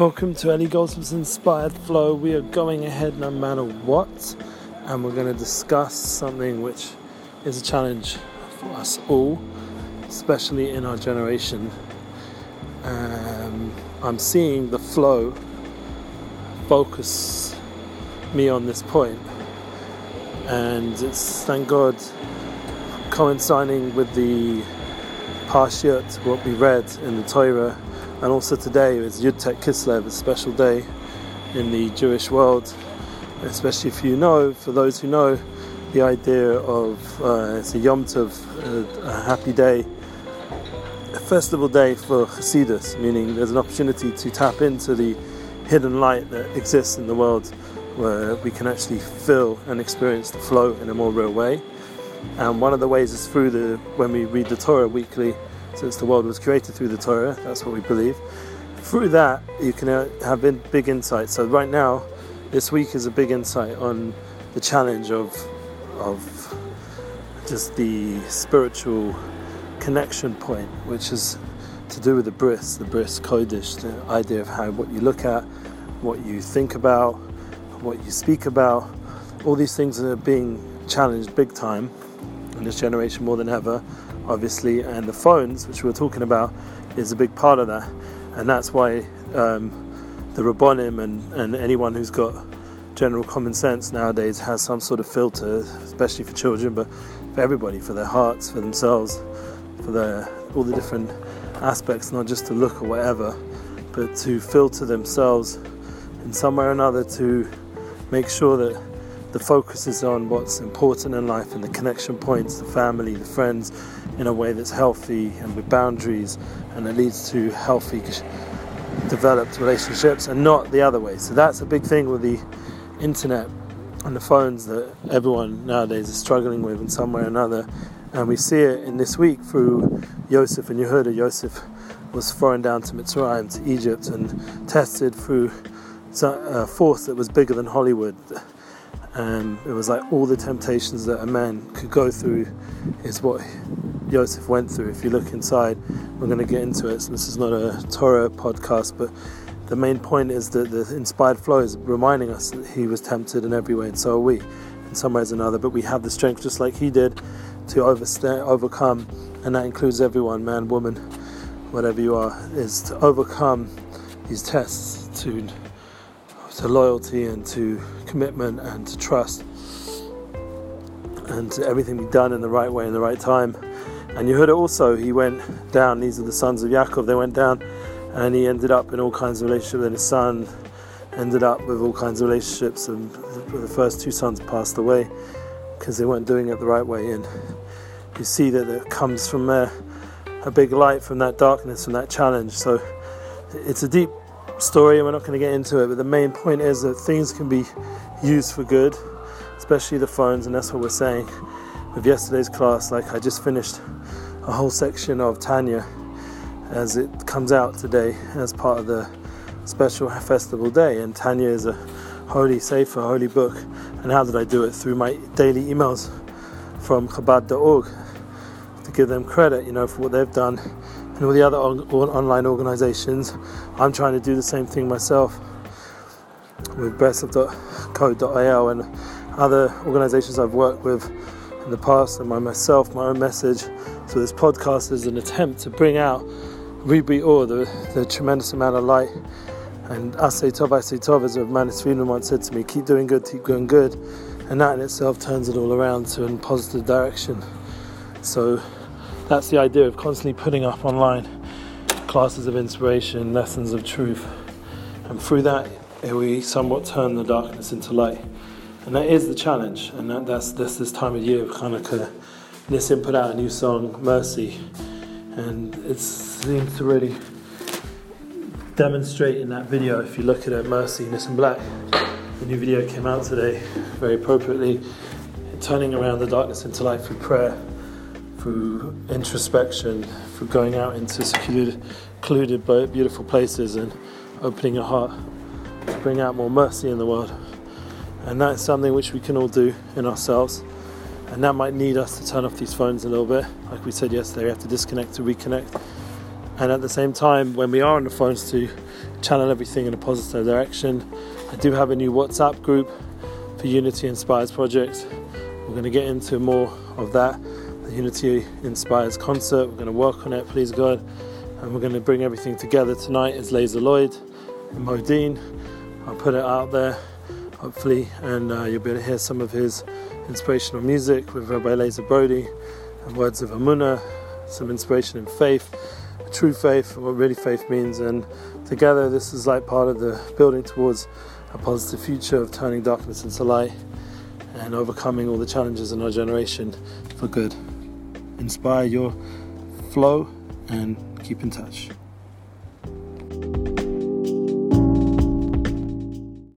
Welcome to Ellie Goldsmith's Inspired Flow. We are going ahead no matter what, and we're going to discuss something which is a challenge for us all, especially in our generation. Um, I'm seeing the flow focus me on this point, and it's thank God coinciding with the Parshat, what we read in the Torah and also today is Yud Tet Kislev, a special day in the Jewish world, especially if you know, for those who know, the idea of uh, it's a Yom Tov, a, a, happy day, a festival day for Hasidus, meaning there's an opportunity to tap into the hidden light that exists in the world where we can actually feel and experience the flow in a more real way. And one of the ways is through the when we read the Torah weekly since the world was created through the Torah. That's what we believe. Through that, you can uh, have big insights. So right now, this week is a big insight on the challenge of of just the spiritual connection point, which is to do with the bris, the bris kodesh, the idea of how what you look at, what you think about, what you speak about. All these things that are being challenged big time in this generation more than ever obviously, and the phones, which we are talking about, is a big part of that, and that's why um, the Rabbonim and, and anyone who's got general common sense nowadays has some sort of filter, especially for children, but for everybody, for their hearts, for themselves, for their all the different aspects, not just to look or whatever, but to filter themselves in some way or another to make sure that the focus is on what's important in life and the connection points, the family, the friends, in a way that's healthy and with boundaries and it leads to healthy developed relationships and not the other way. So that's a big thing with the internet and the phones that everyone nowadays is struggling with in some way or another. And we see it in this week through Yosef and Yehuda. Yosef was thrown down to Mitzrayim, to Egypt, and tested through a force that was bigger than Hollywood. And it was like all the temptations that a man could go through is what Yosef went through. If you look inside, we're going to get into it. So this is not a Torah podcast, but the main point is that the inspired flow is reminding us that he was tempted in every way, and so are we, in some ways or another. But we have the strength, just like he did, to overcome, and that includes everyone, man, woman, whatever you are, is to overcome these tests to to loyalty and to commitment and to trust and to everything be done in the right way in the right time and you heard it also, he went down, these are the sons of Yaakov, they went down and he ended up in all kinds of relationships, and his son ended up with all kinds of relationships, and the first two sons passed away because they weren't doing it the right way. And you see that it comes from a big light from that darkness, from that challenge. So it's a deep story, and we're not going to get into it, but the main point is that things can be used for good, especially the phones, and that's what we're saying with yesterday's class. Like I just finished a whole section of Tanya as it comes out today as part of the special festival day. And Tanya is a holy sefer, holy book. And how did I do it? Through my daily emails from Chabad.org to give them credit, you know, for what they've done and all the other on- online organizations. I'm trying to do the same thing myself with breslov.co.il and other organizations I've worked with in the past and my myself, my own message. So this podcast is an attempt to bring out Ribui Or, the, the tremendous amount of light. And Asay Tov, Asay Tov, as Manis Friedman once said to me, keep doing good, keep doing good. And that in itself turns it all around to a positive direction. So that's the idea of constantly putting up online classes of inspiration, lessons of truth. And through that, we somewhat turn the darkness into light. And that is the challenge, and that, that's, that's this time of year of Hanukkah. Nissim put out a new song, Mercy, and it seems to really demonstrate in that video. If you look at it, Mercy, Nissim Black, the new video came out today, very appropriately, turning around the darkness into light through prayer, through introspection, through going out into secluded, secluded beautiful places and opening your heart to bring out more mercy in the world. And that's something which we can all do in ourselves. And that might need us to turn off these phones a little bit. Like we said yesterday, we have to disconnect to reconnect. and at the same time, when we are on the phones, to channel everything in a positive direction. I do have a new WhatsApp group for Unity Inspires project. We're going to get into more of that. Unity Inspires concert. We're going to work on it, please God, and we're going to bring everything together tonight. Is Lazer Lloyd and Modi'in. I'll put it out there, hopefully, and uh, you'll be able to hear some of his inspirational music with Rabbi Lazer Brody and words of Amunah, some inspiration in faith, true faith, what really faith means, and together this is like part of the building towards a positive future of turning darkness into light and overcoming all the challenges in our generation for good. Inspire your flow and keep in touch.